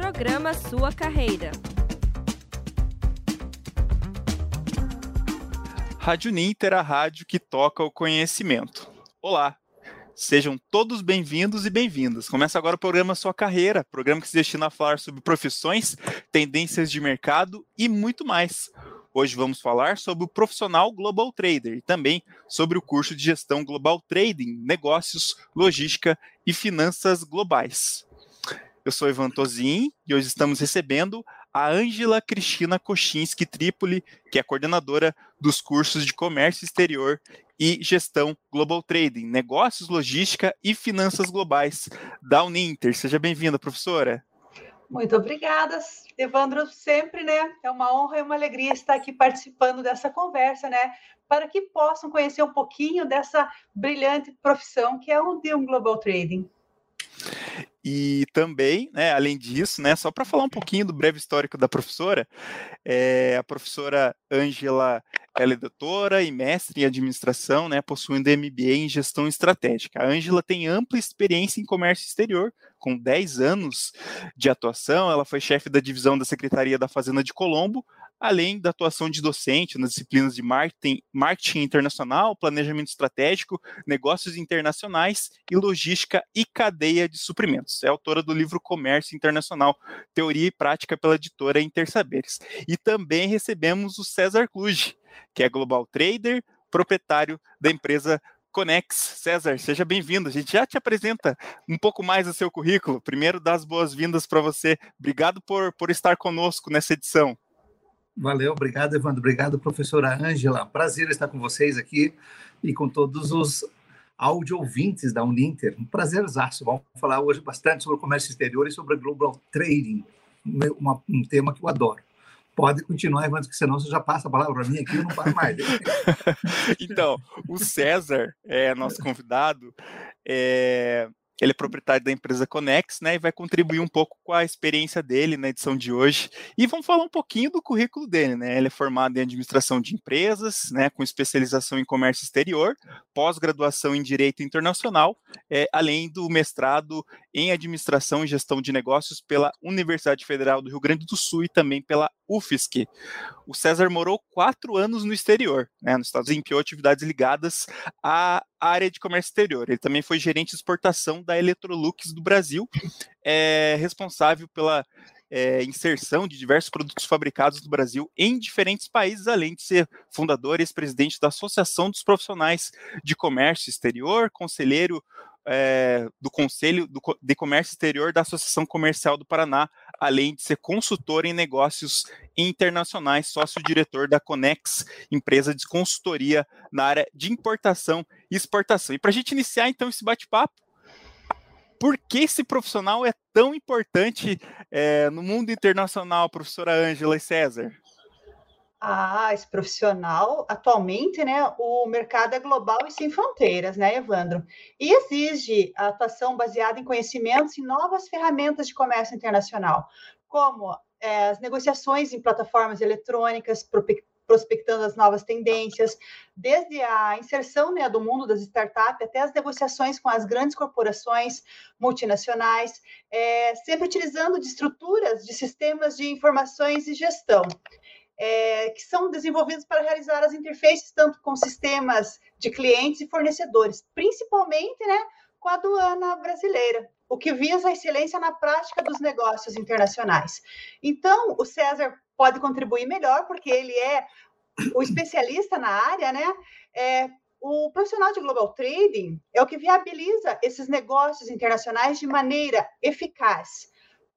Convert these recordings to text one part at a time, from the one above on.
Programa Sua Carreira. Rádio Ninter, a rádio que toca o conhecimento. Olá, sejam todos bem-vindos e bem-vindas. Começa agora o programa Sua Carreira, programa que se destina a falar sobre profissões, tendências de mercado e muito mais. Hoje vamos falar sobre o profissional Global Trader e também sobre o curso de gestão Global Trading, negócios, logística e finanças globais. Eu sou Ivan Tozin e hoje estamos recebendo a Ângela Cristina Kochinski Tripoli, que é coordenadora dos cursos de comércio exterior e gestão Global Trading, negócios, logística e finanças globais da Uninter. Seja bem-vinda, professora. Muito obrigada, Evandro. Sempre, né? É uma honra e uma alegria estar aqui participando dessa conversa, né? Para que possam conhecer um pouquinho dessa brilhante profissão que é o de um Global Trading. E também, né, além disso, né, só para falar um pouquinho do breve histórico da professora, é, a professora Ângela ela é doutora e mestre em administração, né, possuindo MBA em gestão estratégica. A Ângela tem ampla experiência em comércio exterior, com 10 anos de atuação. Ela foi chefe da divisão da Secretaria da Fazenda de Colombo, além da atuação de docente nas disciplinas de marketing, marketing internacional, planejamento estratégico, negócios internacionais e logística e cadeia de suprimentos. É autora do livro Comércio Internacional, Teoria e Prática pela editora Intersaberes. E também recebemos o César Kluge, que é global trader, proprietário da empresa Conex. César, seja bem-vindo. A gente já te apresenta um pouco mais o seu currículo. Primeiro, dá as boas-vindas para você. Obrigado por, por estar conosco nessa edição. Valeu, obrigado, Evandro. Obrigado, professora Ângela. Prazer estar com vocês aqui e com todos os áudio ouvintes da Uninter. Um prazerzaço. Vamos falar hoje bastante sobre o comércio exterior e sobre global trading, uma, um tema que eu adoro. Pode continuar, Evandro, que senão você já passa a palavra para mim aqui, eu não paro mais. então, o César, é nosso convidado, é, ele é proprietário da empresa Conex, né, e vai contribuir um pouco com a experiência dele na edição de hoje. E vamos falar um pouquinho do currículo dele, né? Ele é formado em administração de empresas, né, com especialização em comércio exterior, pós-graduação em direito internacional, é, além do mestrado em administração e gestão de negócios pela Universidade Federal do Rio Grande do Sul e também pela UFSC. O César morou quatro anos no exterior, né, nos Estados Unidos, empenhou atividades ligadas à área de comércio exterior. Ele também foi gerente de exportação da Electrolux do Brasil, é, responsável pela é, inserção de diversos produtos fabricados no Brasil em diferentes países, além de ser fundador e ex-presidente da Associação dos Profissionais de Comércio Exterior, conselheiro é, do Conselho de Comércio Exterior da Associação Comercial do Paraná, além de ser consultor em negócios internacionais, sócio-diretor da Conex, empresa de consultoria na área de importação e exportação. E para a gente iniciar então esse bate-papo, por que esse profissional é tão importante é, no mundo internacional, professora Ângela e César? Ah, esse profissional, atualmente, né, o mercado é global e sem fronteiras, né, Evandro? E exige a atuação baseada em conhecimentos e novas ferramentas de comércio internacional, como é, as negociações em plataformas eletrônicas, prospectando as novas tendências, desde a inserção né, do mundo das startups até as negociações com as grandes corporações multinacionais, é, sempre utilizando de estruturas de sistemas de informações e gestão é, que são desenvolvidos para realizar as interfaces tanto com sistemas de clientes e fornecedores, principalmente né, com a aduana brasileira, o que visa a excelência na prática dos negócios internacionais. Então, o César pode contribuir melhor, porque ele é o especialista na área, né? É, o profissional de global trading é o que viabiliza esses negócios internacionais de maneira eficaz.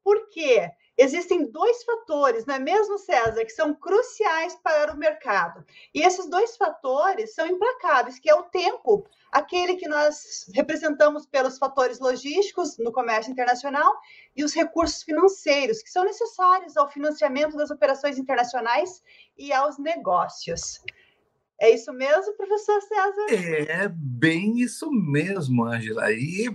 Por quê? Existem dois fatores, não é mesmo, César, que são cruciais para o mercado. E esses dois fatores são implacáveis, que é o tempo, aquele que nós representamos pelos fatores logísticos no comércio internacional e os recursos financeiros, que são necessários ao financiamento das operações internacionais e aos negócios. É isso mesmo, professor César? É bem isso mesmo, Angela. E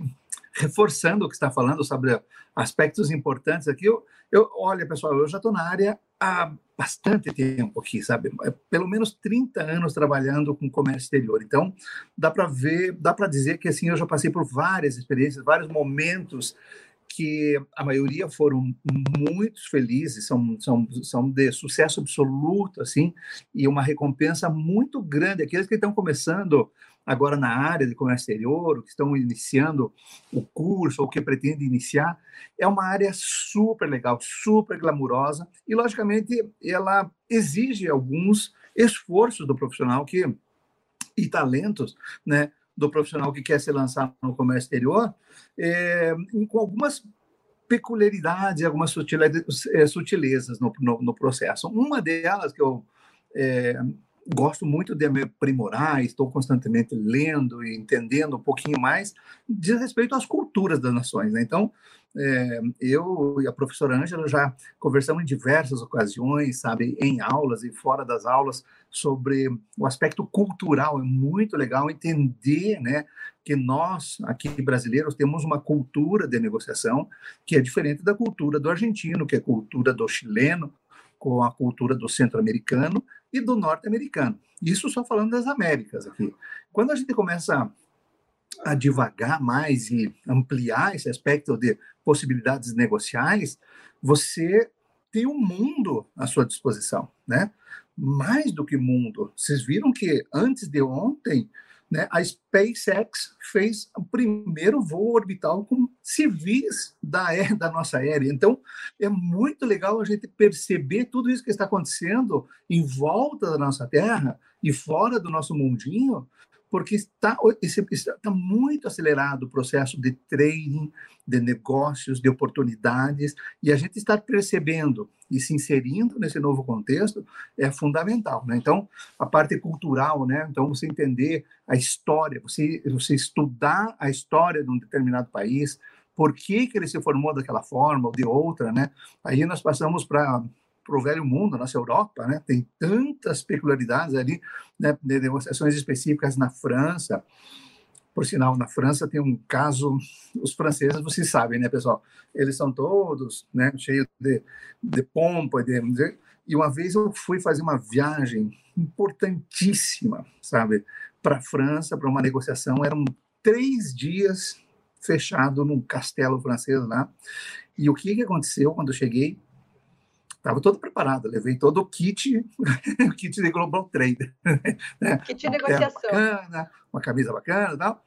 reforçando o que está falando sobre aspectos importantes aqui, eu, eu olha, pessoal, eu já estou na área há bastante tempo aqui, sabe? É pelo menos 30 anos trabalhando com comércio exterior. Então, dá para ver, dá para dizer que assim eu já passei por várias experiências, vários momentos que a maioria foram muito felizes, são, são, são de sucesso absoluto, assim, e uma recompensa muito grande. Aqueles que estão começando agora na área de comércio exterior, que estão iniciando o curso ou que pretendem iniciar, é uma área super legal, super glamurosa e, logicamente, ela exige alguns esforços do profissional que e talentos, né, do profissional que quer se lançar no comércio exterior, é, com algumas peculiaridades, algumas é, sutilezas no, no, no, processo. Uma delas que eu é, gosto muito de me aprimorar, estou constantemente lendo e entendendo um pouquinho mais, diz respeito às culturas das nações. Né? Então, é, eu e a professora Ângela já conversamos em diversas ocasiões, sabe, em aulas e fora das aulas, sobre o aspecto cultural. É muito legal entender, né, que nós, aqui brasileiros, temos uma cultura de negociação que é diferente da cultura do argentino, que é a cultura do chileno, com a cultura do centro-americano e do norte-americano. Isso só falando das Américas aqui. Quando a gente começa a divagar mais e ampliar esse aspecto de possibilidades negociais, você tem um mundo à sua disposição, né? Mais do que mundo. Vocês viram que antes de ontem, né, a SpaceX fez o primeiro voo orbital com civis da, da nossa aérea. Então, é muito legal a gente perceber tudo isso que está acontecendo em volta da nossa Terra e fora do nosso mundinho, porque está, está muito acelerado o processo de trading, de negócios, de oportunidades, e a gente está percebendo e se inserindo nesse novo contexto é fundamental. Né? Então, a parte cultural, né? então você entender a história, você, você estudar a história de um determinado país, por que, que ele se formou daquela forma ou de outra, né? Aí nós passamos para para o velho mundo, nossa Europa, né? Tem tantas peculiaridades ali, né? De negociações específicas na França. Por sinal, na França tem um caso, os franceses, vocês sabem, né, pessoal? Eles são todos, né, cheios de, de pompa, de, e uma vez eu fui fazer uma viagem importantíssima, sabe, para a França, para uma negociação. Eram três dias fechado num castelo francês lá. E o que, que aconteceu quando eu cheguei? Estava todo preparado, levei todo o kit, o kit de Global Trader. Né? Kit de negociação. Bacana, uma camisa bacana e tal.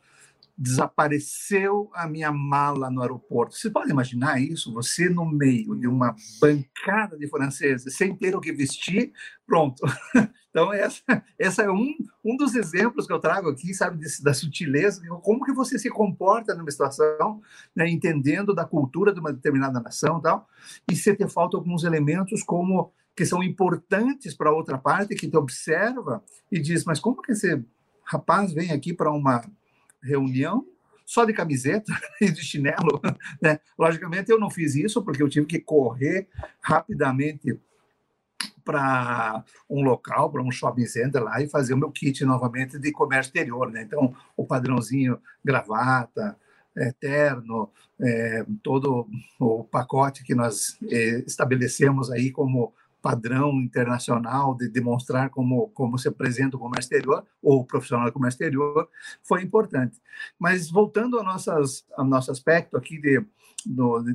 Desapareceu a minha mala no aeroporto. Você pode imaginar isso? Você no meio de uma bancada de franceses, sem ter o que vestir, pronto. Então, essa, essa é um, um dos exemplos que eu trago aqui, sabe, da sutileza, como que você se comporta numa situação, né, entendendo da cultura de uma determinada nação e tal, e se te falta alguns elementos como que são importantes para outra parte, que te observa e diz, mas como que esse rapaz vem aqui para uma reunião só de camiseta e de chinelo, né? Logicamente eu não fiz isso porque eu tive que correr rapidamente para um local, para um shopping center lá e fazer o meu kit novamente de comércio exterior, né? Então, o padrãozinho gravata, é, terno, é, todo o pacote que nós é, estabelecemos aí como padrão internacional de demonstrar como, como se apresenta o comércio exterior, ou o profissional do comércio exterior, foi importante. Mas voltando ao, nossas, ao nosso aspecto aqui de,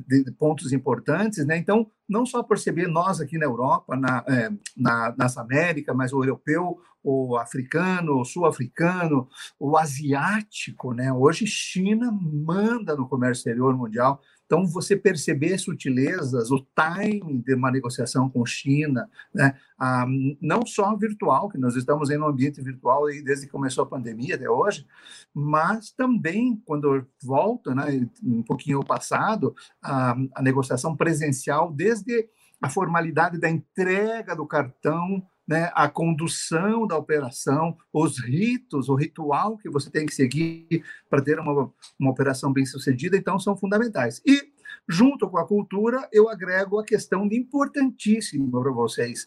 de, de pontos importantes, né? então, não só perceber nós aqui na Europa, na, é, na, nas Américas, mas o europeu, o africano, o sul-africano, o asiático, né? hoje China manda no comércio exterior mundial, então, você perceber sutilezas, o timing de uma negociação com China, né? ah, não só virtual, que nós estamos em um ambiente virtual desde que começou a pandemia até hoje, mas também, quando volta né, um pouquinho ao passado, a, a negociação presencial, desde a formalidade da entrega do cartão né, a condução da operação, os ritos, o ritual que você tem que seguir para ter uma, uma operação bem sucedida, então são fundamentais. E, junto com a cultura, eu agrego a questão de importantíssimo para vocês.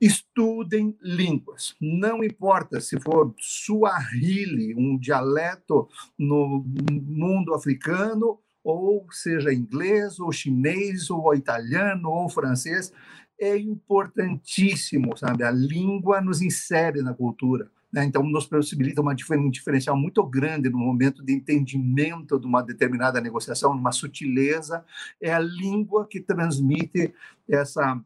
Estudem línguas. Não importa se for Swahili, um dialeto no mundo africano, ou seja inglês, ou chinês, ou italiano, ou francês é importantíssimo, sabe? A língua nos insere na cultura. Né? Então, nos possibilita uma, um diferencial muito grande no momento de entendimento de uma determinada negociação, uma sutileza. É a língua que transmite essa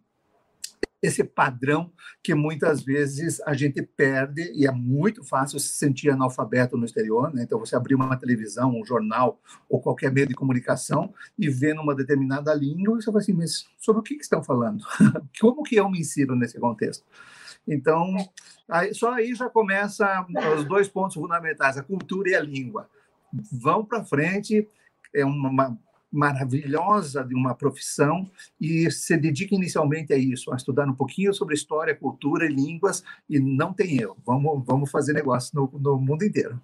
esse padrão que muitas vezes a gente perde e é muito fácil se sentir analfabeto no exterior, né? Então você abrir uma televisão, um jornal ou qualquer meio de comunicação e ver numa determinada língua você fala assim, mas sobre o que, que estão falando? Como que eu me ensino nesse contexto? Então, aí, só aí já começa os dois pontos fundamentais, a cultura e a língua. Vão para frente, é uma, maravilhosa de uma profissão e se dedica inicialmente a isso, a estudar um pouquinho sobre história, cultura e línguas e não tem erro. Vamos, vamos fazer negócio no, no mundo inteiro.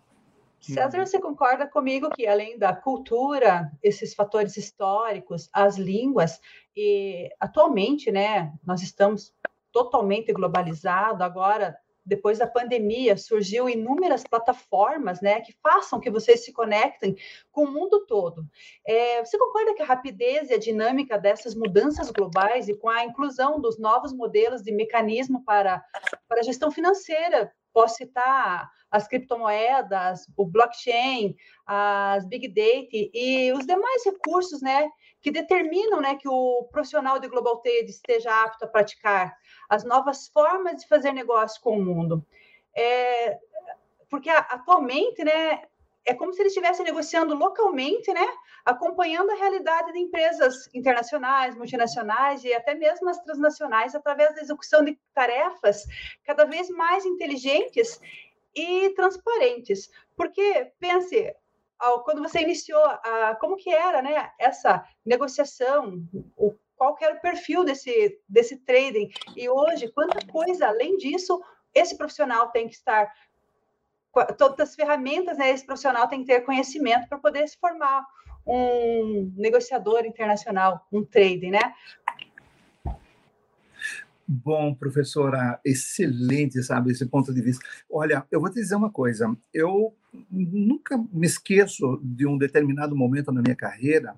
César, você concorda comigo que além da cultura, esses fatores históricos, as línguas, e atualmente, né, nós estamos totalmente globalizado, agora depois da pandemia, surgiu inúmeras plataformas né, que façam que vocês se conectem com o mundo todo. É, você concorda que a rapidez e a dinâmica dessas mudanças globais e com a inclusão dos novos modelos de mecanismo para, para a gestão financeira, posso citar as criptomoedas, o blockchain, as big data e os demais recursos né, que determinam né, que o profissional de Global Trade esteja apto a praticar as novas formas de fazer negócio com o mundo. É, porque atualmente, né, é como se eles estivessem negociando localmente, né, acompanhando a realidade de empresas internacionais, multinacionais e até mesmo as transnacionais através da execução de tarefas cada vez mais inteligentes e transparentes. Porque pense, quando você iniciou, como que era né, essa negociação, qual era o perfil desse, desse trading, e hoje, quanta coisa, além disso, esse profissional tem que estar, todas as ferramentas, né, esse profissional tem que ter conhecimento para poder se formar um negociador internacional, um trading, né? Bom, professora, excelente, sabe, esse ponto de vista. Olha, eu vou te dizer uma coisa. Eu nunca me esqueço de um determinado momento na minha carreira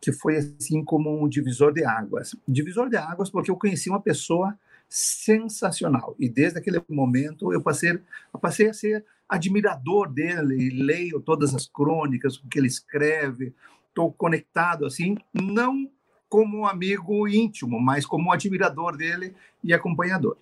que foi assim como um divisor de águas. Divisor de águas porque eu conheci uma pessoa sensacional e desde aquele momento eu passei, eu passei a ser admirador dele, leio todas as crônicas, que ele escreve, estou conectado assim, não como um amigo íntimo, mas como um admirador dele e acompanhador.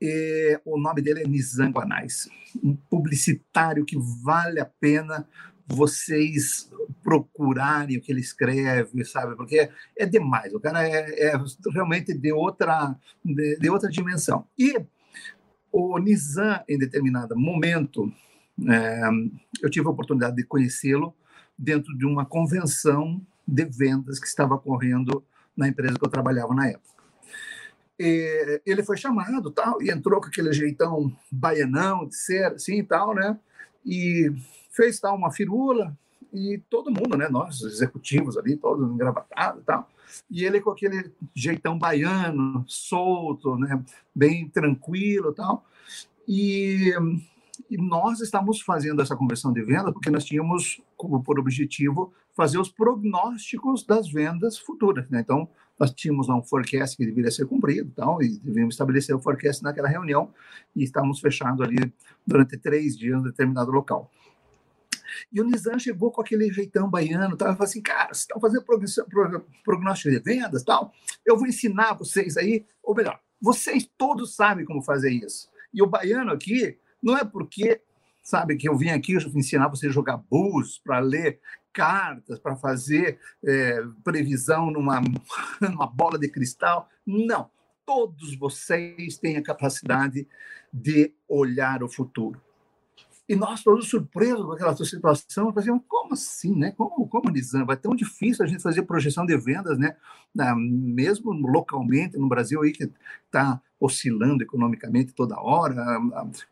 E, o nome dele é Nizam Guanais, um publicitário que vale a pena vocês procurarem o que ele escreve, sabe? Porque é demais, o cara é, é realmente de outra, de, de, outra dimensão. E o Nizam, em determinado momento, é, eu tive a oportunidade de conhecê-lo dentro de uma convenção de vendas que estava correndo na empresa que eu trabalhava na época. E ele foi chamado tal e entrou com aquele jeitão baianão de ser assim e tal, né? E fez tal uma firula e todo mundo, né? Nós executivos ali, todos engravatados e tal. E ele com aquele jeitão baiano, solto, né? Bem tranquilo tal. E e nós estamos fazendo essa conversão de venda porque nós tínhamos como por objetivo fazer os prognósticos das vendas futuras. Né? Então, nós tínhamos lá um forecast que deveria ser cumprido tal, e devíamos estabelecer o forecast naquela reunião e estávamos fechando ali durante três dias um determinado local. E o Nizam chegou com aquele jeitão baiano, tal, e falou assim, cara, vocês estão fazendo prognóstico de vendas, tal, eu vou ensinar vocês aí, ou melhor, vocês todos sabem como fazer isso. E o baiano aqui, não é porque, sabe, que eu vim aqui ensinar você a jogar bus, para ler cartas, para fazer é, previsão numa, numa bola de cristal. Não. Todos vocês têm a capacidade de olhar o futuro. E nós todos surpresos com aquela situação, fazíamos, como assim, né? Como, como Nizam? Vai tão difícil a gente fazer projeção de vendas, né? mesmo localmente no Brasil aí que está oscilando economicamente toda hora,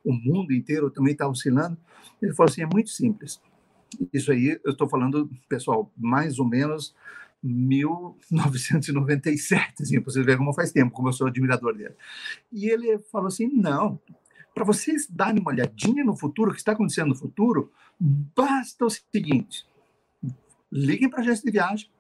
o mundo inteiro também está oscilando. Ele falou assim, é muito simples. Isso aí, eu estou falando, pessoal, mais ou menos 1997, assim, para vocês verem como faz tempo, como eu sou admirador dele. E ele falou assim, não, para vocês darem uma olhadinha no futuro, o que está acontecendo no futuro, basta o seguinte: liguem para a agência de viagem,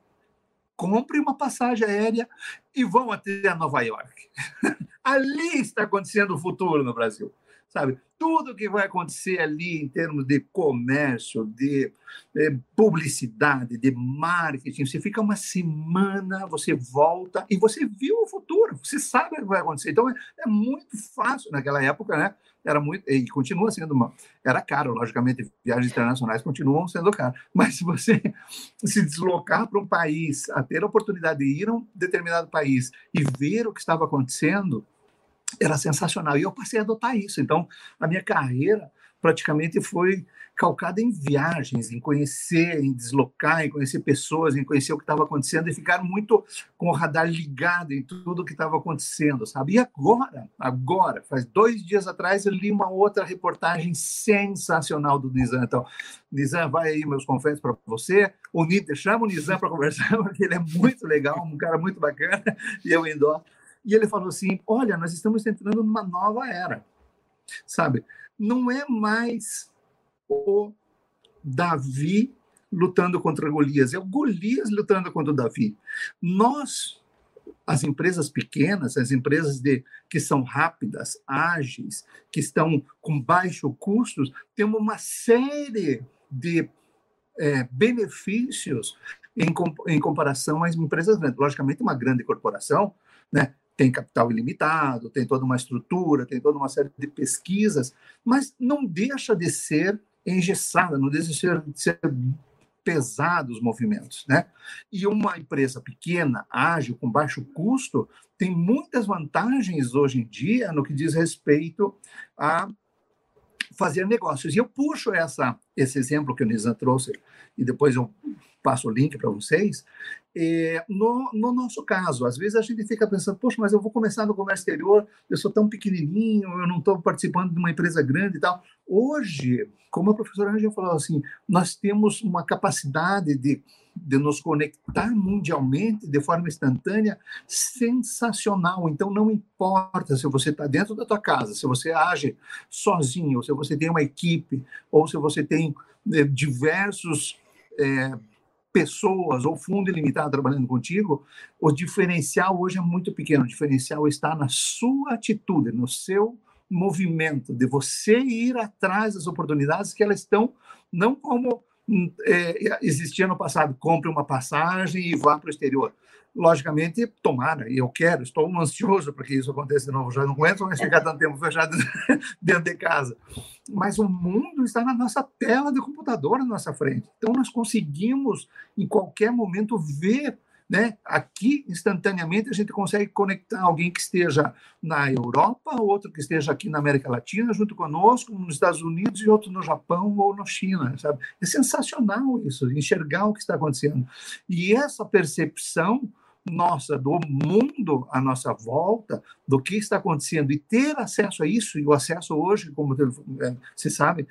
comprem uma passagem aérea e vão até Nova York. Ali está acontecendo o futuro no Brasil. Sabe? Tudo que vai acontecer ali em termos de comércio, de, eh, publicidade, de marketing, você fica uma semana, você volta e você viu o futuro, você sabe o que vai acontecer. Então é, é muito fácil naquela época, né? Era muito e continua sendo uma, era caro, logicamente, viagens internacionais continuam sendo caras, mas se você se deslocar para um país, a ter a oportunidade de ir a um determinado país e ver o que estava acontecendo, era sensacional. E eu passei a adotar isso. Então, a minha carreira praticamente foi calcada em viagens, em conhecer, em deslocar, em conhecer pessoas, em conhecer o que estava acontecendo e ficar muito com o radar ligado em tudo o que estava acontecendo, sabe? E agora, agora, faz dois dias atrás, eu li uma outra reportagem sensacional do Nizam. Então, Nizam, vai aí meus confetes para você. O Niter, chama o Nizam para conversar, porque ele é muito legal, um cara muito bacana, e eu endó. E ele falou assim: olha, nós estamos entrando numa nova era, sabe? Não é mais o Davi lutando contra Golias, é o Golias lutando contra o Davi. Nós, as empresas pequenas, as empresas de, que são rápidas, ágeis, que estão com baixo custos, temos uma série de é, benefícios em, em comparação às empresas grandes. Logicamente, uma grande corporação né, tem capital ilimitado, tem toda uma estrutura, tem toda uma série de pesquisas, mas não deixa de ser engessada, não deixa de ser, de ser pesado os movimentos, né? E uma empresa pequena, ágil, com baixo custo, tem muitas vantagens hoje em dia no que diz respeito a fazer negócios. E eu puxo essa, esse exemplo que o Nizam trouxe, e depois eu passo o link para vocês, é, no, no, nosso caso, às vezes a gente fica pensando, poxa, mas eu vou começar no comércio exterior, eu sou tão pequenininho, eu não estou participando de uma empresa grande e tal. Hoje, como a professora Angela falou assim, nós temos uma capacidade de, de nos conectar mundialmente de forma instantânea sensacional. Então, não importa se você está dentro da tua casa, se você age sozinho, ou se você tem uma equipe, ou se você tem eh, diversos... É, pessoas ou fundo ilimitado trabalhando contigo, o diferencial hoje é muito pequeno. O diferencial está na sua atitude, no seu movimento, de você ir atrás das oportunidades que elas estão, não como é, existia no passado, compre uma passagem e vá para o exterior logicamente, tomara, e eu quero, estou ansioso para que isso aconteça de novo. Já não aguento mais ficar tanto tempo fechado dentro de casa. Mas o mundo está na nossa tela de computador na nossa frente. Então, nós conseguimos, em qualquer momento, ver. Né? Aqui, instantaneamente, a gente consegue conectar alguém que esteja na Europa, outro que esteja aqui na América Latina, junto conosco, nos Estados Unidos e outro no Japão ou na China, sabe? É sensacional isso, enxergar o que está acontecendo. E essa percepção nossa, do mundo à nossa volta, do que está acontecendo e ter acesso a isso, e o acesso hoje, como é, você sabe,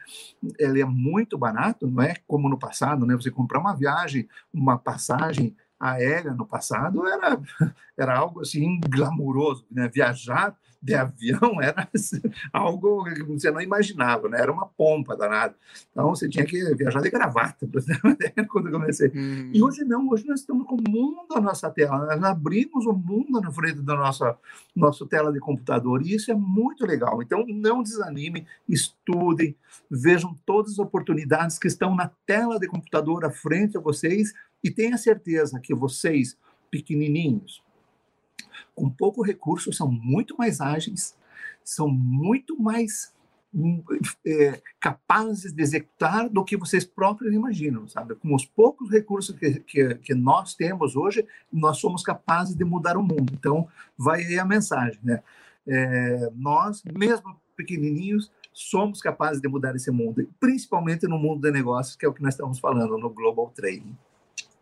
ele é muito barato, não é como no passado, né? Você comprar uma viagem, uma passagem aérea no passado era, era algo assim glamuroso, né? Viajar de avião era algo que você não imaginava, né? Era uma pompa danada. Então você tinha que viajar de gravata, quando eu comecei. Hum. E hoje não, hoje nós estamos com o mundo à nossa tela, nós abrimos o mundo na frente da nossa, nossa tela de computador, e isso é muito legal. Então não desanimem, estudem, vejam todas as oportunidades que estão na tela de computador à frente de vocês e tenha certeza que vocês, pequenininhos, com pouco recurso, são muito mais ágeis, são muito mais é, capazes de executar do que vocês próprios imaginam, sabe? Com os poucos recursos que, que, que, nós temos hoje, nós somos capazes de mudar o mundo. Então, vai aí a mensagem, né? É, nós, mesmo pequenininhos, somos capazes de mudar esse mundo, principalmente no mundo de negócios, que é o que nós estamos falando no Global Trading.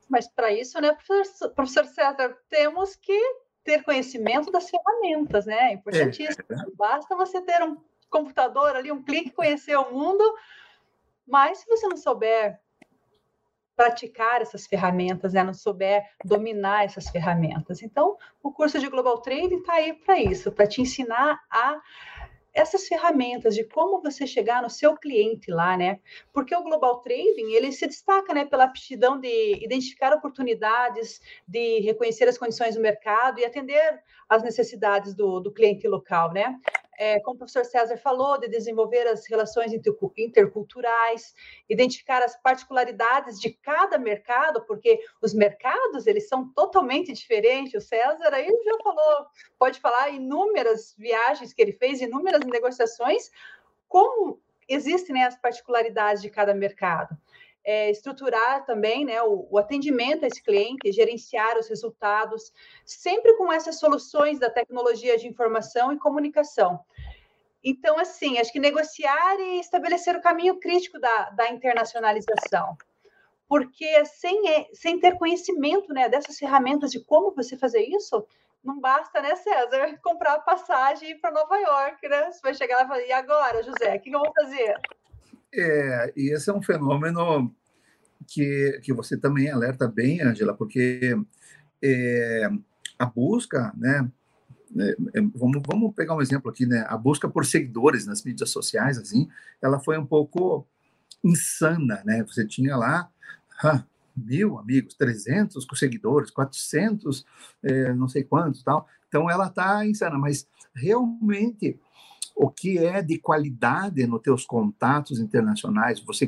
Mas para isso, né, professor, professor César, temos que ter conhecimento das ferramentas, né? É importantíssimo. É. Basta você ter um computador ali, um clique, conhecer o mundo, mas se você não souber praticar essas ferramentas, né? não souber dominar essas ferramentas. Então, o curso de Global Trading está aí para isso, para te ensinar a essas ferramentas de como você chegar no seu cliente lá, né? Porque o global trading, ele se destaca, né, pela aptidão de identificar oportunidades, de reconhecer as condições do mercado e atender às necessidades do, do cliente local, né? É, como o professor César falou, de desenvolver as relações interculturais, identificar as particularidades de cada mercado, porque os mercados eles são totalmente diferentes. O César aí já falou, pode falar inúmeras viagens que ele fez, inúmeras negociações, como existem né, as particularidades de cada mercado é, estruturar também né, o, o, atendimento a esse cliente, gerenciar os resultados, sempre com essas soluções da tecnologia de informação e comunicação. Então, assim, acho que negociar e estabelecer o caminho crítico da, da internacionalização. Porque sem, sem ter conhecimento né, dessas ferramentas de como você fazer isso, não basta, né, César, comprar passagem para Nova York, né? Você vai chegar lá e falar, e agora, José, o que eu vou fazer? É, e esse é um fenômeno que, que você também alerta bem, Angela, porque é, a busca, né, é, é, vamos, vamos pegar um exemplo aqui, né, a busca por seguidores nas mídias sociais, assim, ela foi um pouco insana, né, você tinha lá ah, mil amigos, 300 seguidores, 400, é, não sei quantos, tal, então ela está insana, mas realmente o que é de qualidade nos teus contatos internacionais, você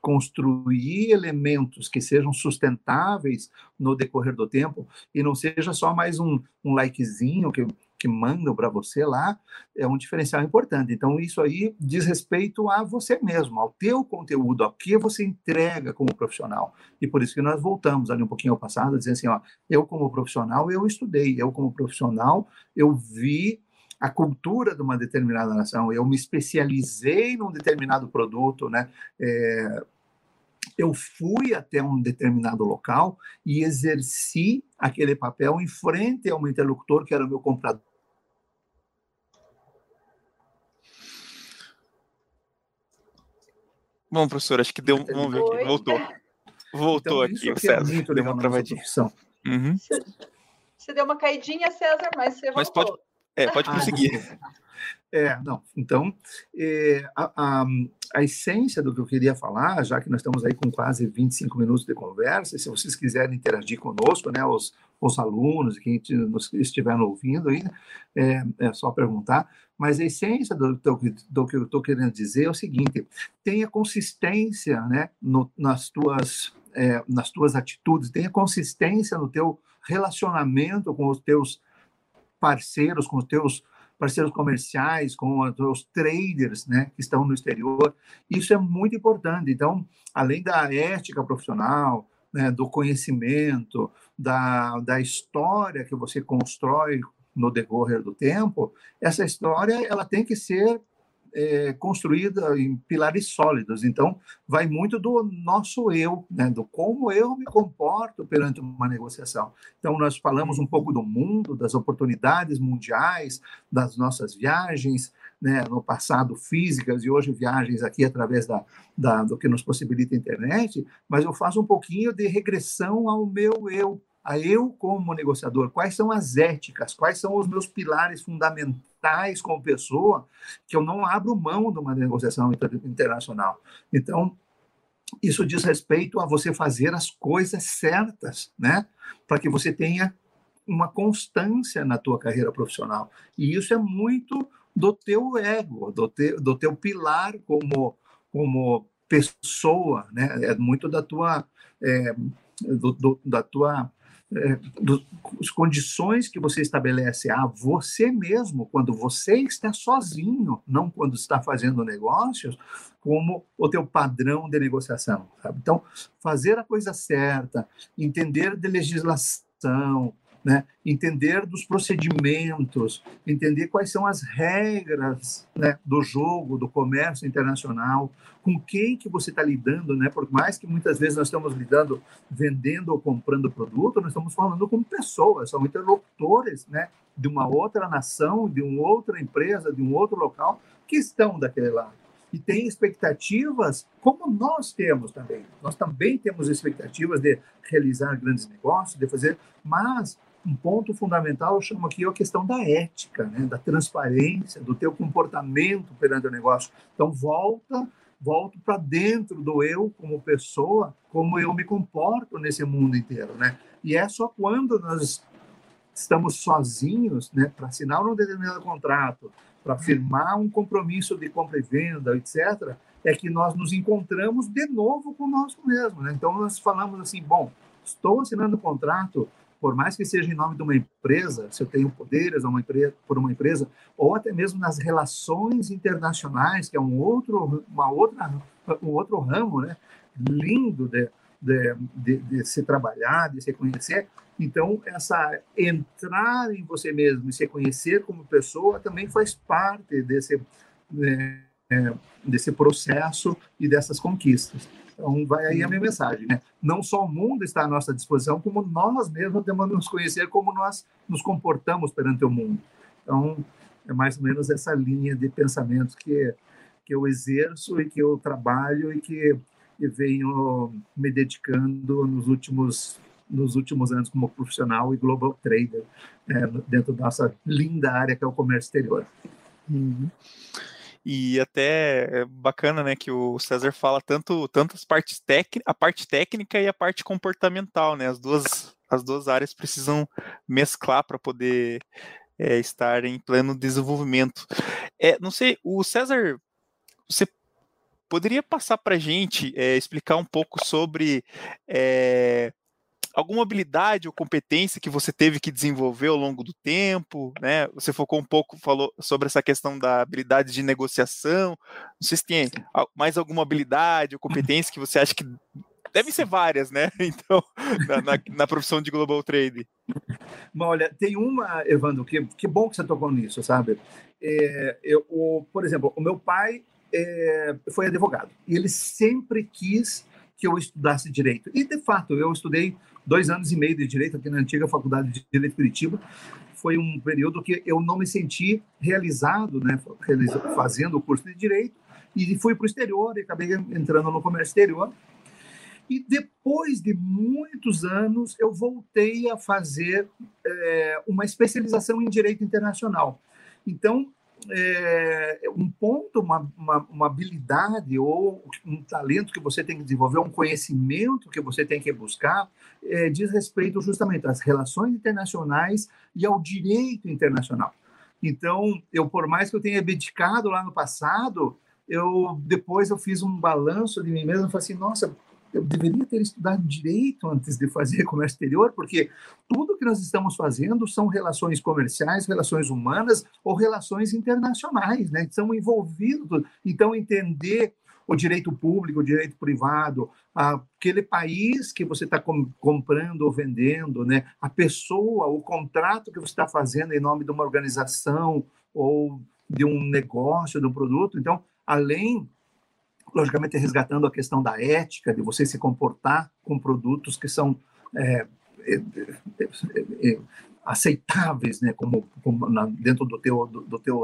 construir elementos que sejam sustentáveis no decorrer do tempo e não seja só mais um, um likezinho que, que mandam para você lá, é um diferencial importante. Então, isso aí diz respeito a você mesmo, ao teu conteúdo, ao que você entrega como profissional. E por isso que nós voltamos ali um pouquinho ao passado, dizendo assim, ó, eu como profissional, eu estudei, eu como profissional, eu vi a cultura de uma determinada nação. Eu me especializei num determinado produto, né? É, eu fui até um determinado local e exerci aquele papel em frente a um interlocutor que era o meu comprador. Bom, professor, acho que deu. Vamos ver aqui. Voltou. Voltou então, aqui, o é César. É deu uma travadinha. Uhum. Você deu uma caidinha, César, mas você mas voltou. Pode, é, pode ah, prosseguir. É, não. Então, é, a, a, a, essência do que eu queria falar, já que nós estamos aí com quase 25 minutos de conversa, se vocês quiserem interagir conosco, né, os, os alunos, quem nos estiver ouvindo aí, é, é só perguntar. Mas a essência do, do, do que eu estou querendo dizer é o seguinte: tenha consistência né, no, nas, tuas, é, nas tuas atitudes, tenha consistência no teu relacionamento com os teus parceiros, com os teus parceiros comerciais, com os teus traders, né, que estão no exterior. Isso é muito importante. Então, além da ética profissional, né, do conhecimento, da, da história que você constrói no decorrer do tempo, essa história ela tem que ser é, construída em pilares sólidos. Então, vai muito do nosso eu, né, do como eu me comporto perante uma negociação. Então, nós falamos um pouco do mundo, das oportunidades mundiais, das nossas viagens, né, no passado físicas e hoje viagens aqui através da, da, do que nos possibilita a internet, mas eu faço um pouquinho de regressão ao meu eu, a eu como negociador, quais são as éticas, quais são os meus pilares fundamentais como pessoa, que eu não abro mão de uma negociação internacional. Então, isso diz respeito a você fazer as coisas certas, né? Para que você tenha uma constância na tua carreira profissional. E isso é muito do teu ego, do teu, do teu pilar como, como pessoa, né? É muito da tua, é, do, do, da tua é, as condições que você estabelece a você mesmo, quando você está sozinho, não quando está fazendo negócios, como o teu padrão de negociação. Sabe? Então, fazer a coisa certa, entender de legislação, né? entender dos procedimentos, entender quais são as regras né, do jogo, do comércio internacional, com quem que você está lidando, né? Por mais que muitas vezes nós estamos lidando, vendendo ou comprando produto, nós estamos falando com pessoas, são interlocutores, né? De uma outra nação, de uma outra empresa, de um outro local, que estão daquele lado e tem expectativas, como nós temos também. Nós também temos expectativas de realizar grandes negócios, de fazer, mas um ponto fundamental, eu chamo aqui a questão da ética, né? da transparência, do teu comportamento perante o negócio. Então, volta, volto para dentro do eu como pessoa, como eu me comporto nesse mundo inteiro, né? E é só quando nós estamos sozinhos, né, para assinar um determinado contrato, para firmar um compromisso de compra e venda, etc., é que nós nos encontramos de novo com nós mesmos. Né? Então, nós falamos assim: bom, estou assinando um contrato, por mais que seja em nome de uma empresa, se eu tenho poderes uma empresa, por uma empresa, ou até mesmo nas relações internacionais, que é um outro, uma outra, um outro ramo né? lindo de, de, de, de se trabalhar, de se conhecer. Então, essa entrar em você mesmo e se conhecer como pessoa também faz parte desse. Né, é, desse processo e dessas conquistas. Então, vai aí a minha mensagem, né? Não só o mundo está à nossa disposição, como nós mesmos temos que nos conhecer como nós nos comportamos perante o mundo. Então, é mais ou menos essa linha de pensamento que, que eu exerço e que eu trabalho e que eu venho me dedicando nos últimos nos últimos anos como profissional e global trader é, dentro da nossa linda área que é o comércio exterior. Uhum. E até é bacana, né, que o César fala tanto tantas partes técnicas, a parte técnica e a parte comportamental, né? As duas as duas áreas precisam mesclar para poder é, estar em pleno desenvolvimento. É, não sei, o César, você poderia passar para a gente é, explicar um pouco sobre é, alguma habilidade ou competência que você teve que desenvolver ao longo do tempo, né? Você focou um pouco, falou sobre essa questão da habilidade de negociação. Não sei se tem mais alguma habilidade ou competência que você acha que Devem ser várias, né? Então, na, na, na, profissão de global trade. Olha, tem uma, Evandro, que, que bom que você tocou nisso, sabe? É, eu, o, por exemplo, o meu pai é, foi advogado e ele sempre quis que eu estudasse direito. E, de fato, eu estudei dois anos e meio de direito aqui na antiga Faculdade de Direito Curitiba. Foi um período que eu não me senti realizado, né, fazendo o curso de direito, e fui para o exterior e acabei entrando no comércio exterior. E depois de muitos anos, eu voltei a fazer é, uma especialização em direito internacional. Então, é, um ponto, uma, uma, uma, habilidade ou um talento que você tem que desenvolver, um conhecimento que você tem que buscar, é, diz respeito justamente às relações internacionais e ao direito internacional. Então, eu por mais que eu tenha abdicado lá no passado, eu depois eu fiz um balanço de mim mesmo e falei assim, nossa, eu deveria ter estudado direito antes de fazer comércio exterior, porque tudo que nós estamos fazendo são relações comerciais, relações humanas ou relações internacionais, né? São envolvidos. Então, entender o direito público, o direito privado, aquele país que você está comprando ou vendendo, né? A pessoa, o contrato que você está fazendo em nome de uma organização ou de um negócio, de um produto. Então, além logicamente resgatando a questão da ética, de você se comportar com produtos que são é, é, é, é aceitáveis, né, como, como na, dentro do teu do, do teu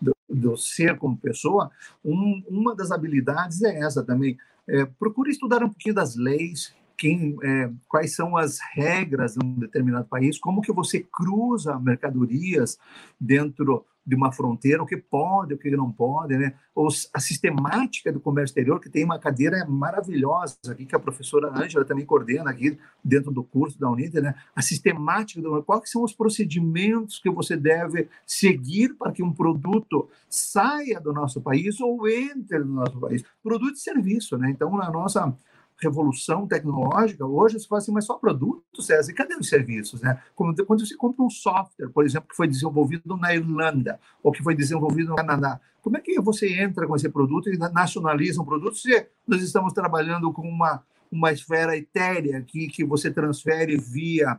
do, do, ser como pessoa, um, uma das habilidades é essa também. É, procure estudar um pouquinho das leis, quem, é, quais são as regras de um determinado país, como que você cruza mercadorias dentro de uma fronteira, o que pode, o que não pode, né? Os, a sistemática do comércio exterior, que tem uma cadeira maravilhosa aqui, que a professora Ângela também coordena aqui dentro do curso da Uninter, né? A sistemática, do, quais são os procedimentos que você deve seguir para que um produto saia do nosso país ou entre no nosso país. Produto e serviço, né? Então, na nossa revolução tecnológica, hoje se fala assim, mas só produtos, César, e cadê os serviços? Né? Quando, quando você compra um software, por exemplo, que foi desenvolvido na Irlanda, ou que foi desenvolvido no Canadá, como é que você entra com esse produto e nacionaliza um produto se nós estamos trabalhando com uma, uma esfera etérea aqui que você transfere via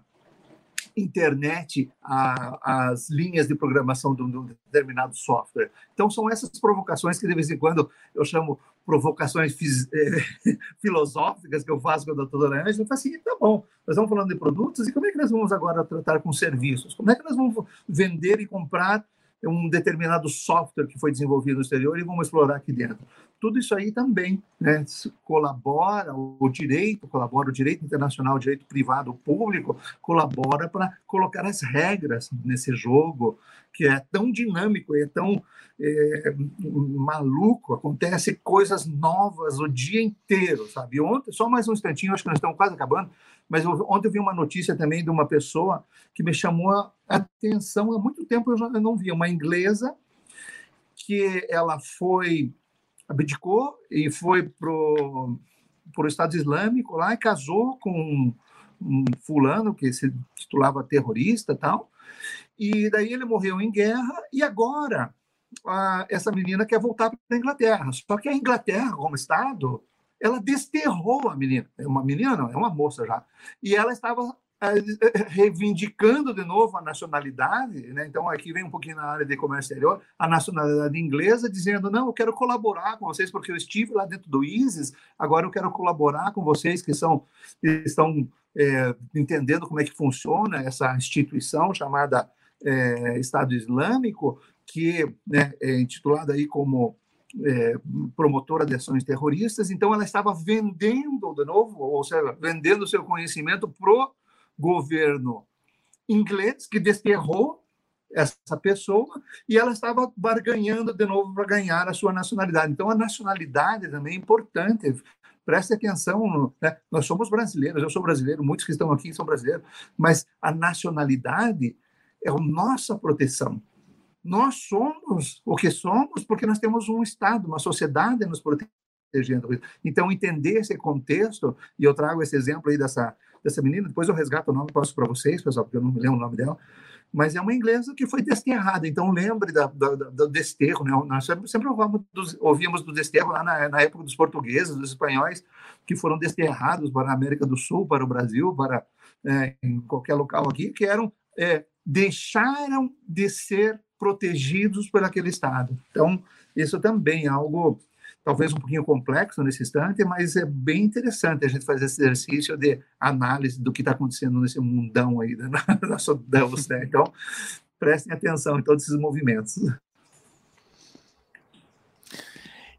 internet a, as linhas de programação de um determinado software. Então, são essas provocações que, de vez em quando, eu chamo provocações eh, filosóficas que eu faço com a doutora Ângela. Eu falo assim, tá bom, nós estamos falando de produtos, e como é que nós vamos agora tratar com serviços? Como é que nós vamos vender e comprar um determinado software que foi desenvolvido no exterior e vamos explorar aqui dentro. Tudo isso aí também né, colabora, o direito colabora, o direito internacional, o direito privado, o público colabora para colocar as regras nesse jogo que é tão dinâmico e é tão é, maluco, acontece coisas novas o dia inteiro, sabe? Ontem, só mais um instantinho, acho que nós estamos quase acabando, mas ontem eu vi uma notícia também de uma pessoa que me chamou a atenção. Há muito tempo, eu, já, não via, uma inglesa que ela foi abdicou e foi pro pro Estado Islâmico lá e casou com um fulano que se titulava terrorista tal. E daí ele morreu em guerra e agora a, essa menina quer voltar para a Inglaterra. Só que a Inglaterra como estado ela desterrou a menina é uma menina não é uma moça já e ela estava reivindicando de novo a nacionalidade, né? então aqui vem um pouquinho na área de comércio exterior, a nacionalidade inglesa, dizendo: não, eu quero colaborar com vocês, porque eu estive lá dentro do ISIS, agora eu quero colaborar com vocês que são, estão é, entendendo como é que funciona essa instituição chamada é, Estado Islâmico, que né, é intitulada aí como é, promotora de ações terroristas, então ela estava vendendo de novo, ou seja, vendendo seu conhecimento pro governo inglês que desterrou essa pessoa e ela estava barganhando de novo para ganhar a sua nacionalidade. Então, a nacionalidade também é importante. Preste atenção, né? nós somos brasileiros, eu sou brasileiro, muitos que estão aqui são brasileiros, mas a nacionalidade é a nossa proteção. Nós somos o que somos porque nós temos um Estado, uma sociedade nos protegendo. Então, entender esse contexto, e eu trago esse exemplo aí dessa, dessa menina, depois eu resgato o nome, posso para vocês, pessoal, porque eu não me lembro o nome dela, mas é uma inglesa que foi desterrada, então lembre da, da, da, do desterro, né? nós sempre, sempre ouvimos, dos, do desterro lá na, na, época dos portugueses, dos espanhóis, que foram desterrados para a América do Sul, para o Brasil, para é, em qualquer local aqui, que eram, é, deixaram de ser protegidos por aquele Estado. Então, isso também é algo talvez um pouquinho complexo nesse instante, mas é bem interessante a gente fazer esse exercício de análise do que está acontecendo nesse mundão aí da nossa Deus, né? Então, prestem atenção em todos esses movimentos.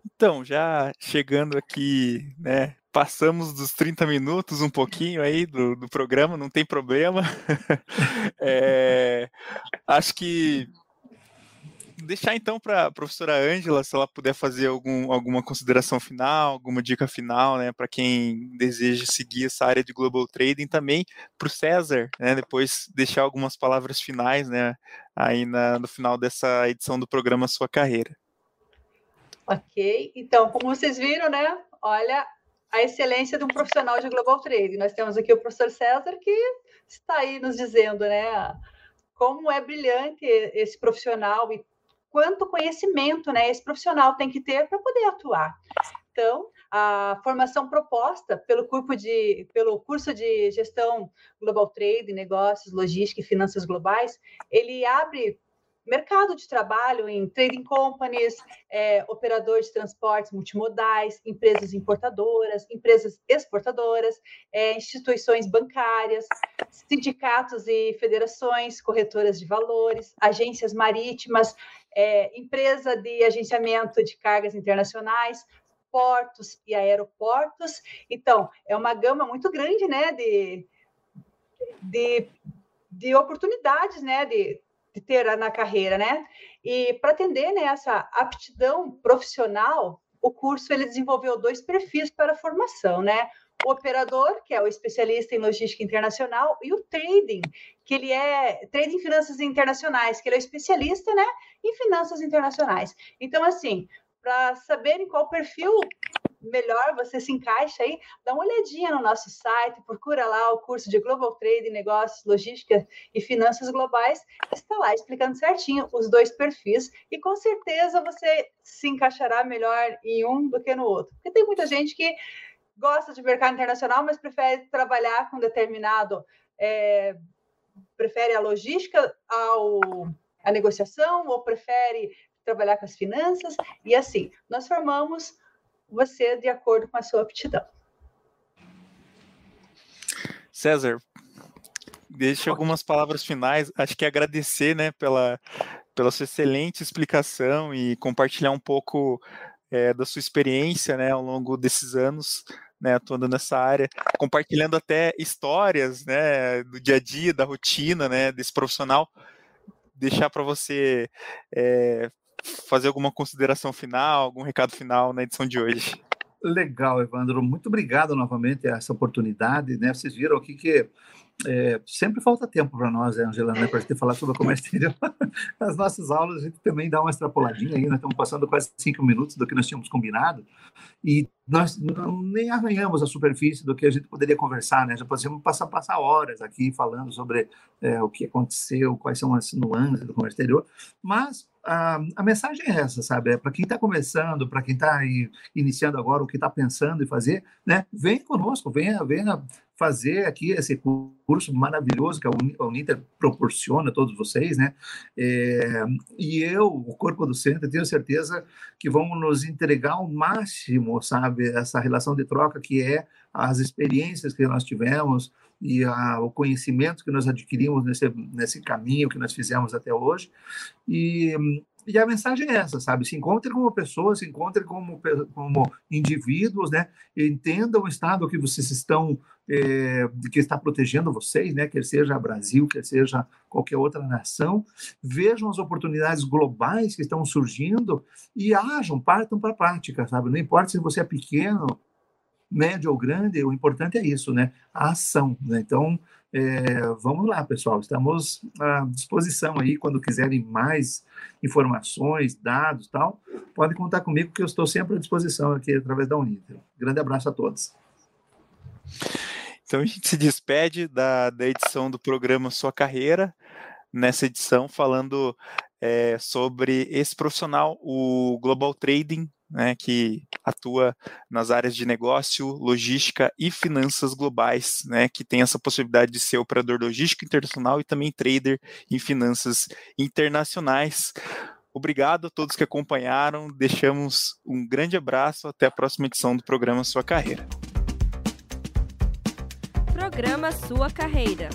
Então, já chegando aqui, né, passamos dos 30 minutos, um pouquinho aí do, do programa, não tem problema. é, acho que deixar então para a professora Ângela, se ela puder fazer algum, alguma consideração final, alguma dica final, né, para quem deseja seguir essa área de global trading, também para o César, né, depois deixar algumas palavras finais, né, aí na, no final dessa edição do programa Sua Carreira. Ok, então, como vocês viram, né, olha a excelência de um profissional de global trading. Nós temos aqui o professor César que está aí nos dizendo, né, como é brilhante esse profissional e quanto conhecimento né, esse profissional tem que ter para poder atuar. Então, a formação proposta pelo, curso de, pelo curso de gestão Global Trade, negócios, logística e finanças globais, ele abre mercado de trabalho em trading companies, é, de transportes multimodais, empresas importadoras, empresas exportadoras, é, instituições bancárias, sindicatos e federações, corretoras de valores, agências marítimas, é, empresa de agenciamento de cargas internacionais, portos e aeroportos. Então, é uma gama muito grande né, de, de, de oportunidades né, de, de ter na carreira. Né? E para atender né, essa aptidão profissional, o curso ele desenvolveu dois perfis para a formação, né? O operador, que é o especialista em logística internacional, e o trading, que ele é trading em finanças internacionais, que ele é especialista, né, em finanças internacionais. Então, assim, para saber em qual perfil melhor você se encaixa aí, dá uma olhadinha no nosso site, procura lá o curso de Global Trading, Negócios, Logística e Finanças Globais, está lá explicando certinho os dois perfis e com certeza você se encaixará melhor em um do que no outro. Porque tem muita gente que gosta de mercado internacional, mas prefere trabalhar com determinado. É, prefere a logística ao a negociação ou prefere trabalhar com as finanças e assim nós formamos você de acordo com a sua aptidão. César, deixe algumas palavras finais. Acho que agradecer, né, pela pela sua excelente explicação e compartilhar um pouco é, da sua experiência, né, ao longo desses anos né, atuando nessa área, compartilhando até histórias, né, do dia a dia, da rotina, né, desse profissional. Deixar para você é, fazer alguma consideração final, algum recado final na edição de hoje. Legal, Evandro. Muito obrigado novamente a essa oportunidade. Né? Vocês viram aqui que é, sempre falta tempo para nós, né, Angela, né, para gente falar sobre o comércio exterior. As nossas aulas a gente também dá uma extrapoladinha aí, nós estamos passando quase cinco minutos do que nós tínhamos combinado e nós não, nem arranhamos a superfície do que a gente poderia conversar, né? Já podemos passar, passar horas aqui falando sobre é, o que aconteceu, quais são as nuances do comércio exterior, mas a, a mensagem é essa, sabe? É para quem está começando, para quem está iniciando agora, o que está pensando em fazer, né? Venha conosco, venha, venha fazer aqui esse curso maravilhoso que a Uninter proporciona a todos vocês, né? É, e eu, o corpo do centro, tenho certeza que vamos nos entregar ao máximo, sabe? Essa relação de troca que é as experiências que nós tivemos e a, o conhecimento que nós adquirimos nesse, nesse caminho que nós fizemos até hoje. E e a mensagem é essa, sabe? Se encontre como pessoa, se encontre como, como indivíduos, né? Entendam o estado que vocês estão, é, que está protegendo vocês, né? Quer seja Brasil, quer seja qualquer outra nação. Vejam as oportunidades globais que estão surgindo e ajam, partam para a prática, sabe? Não importa se você é pequeno, médio ou grande, o importante é isso, né? A ação, né? Então, é, vamos lá, pessoal, estamos à disposição aí quando quiserem mais informações, dados tal, pode contar comigo que eu estou sempre à disposição aqui através da Uninter. Grande abraço a todos. Então a gente se despede da, da edição do programa Sua Carreira, nessa edição falando é, sobre esse profissional, o Global Trading, né, que atua nas áreas de negócio, logística e finanças globais, né, que tem essa possibilidade de ser operador logístico internacional e também trader em finanças internacionais. Obrigado a todos que acompanharam, deixamos um grande abraço, até a próxima edição do programa Sua Carreira. Programa Sua Carreira.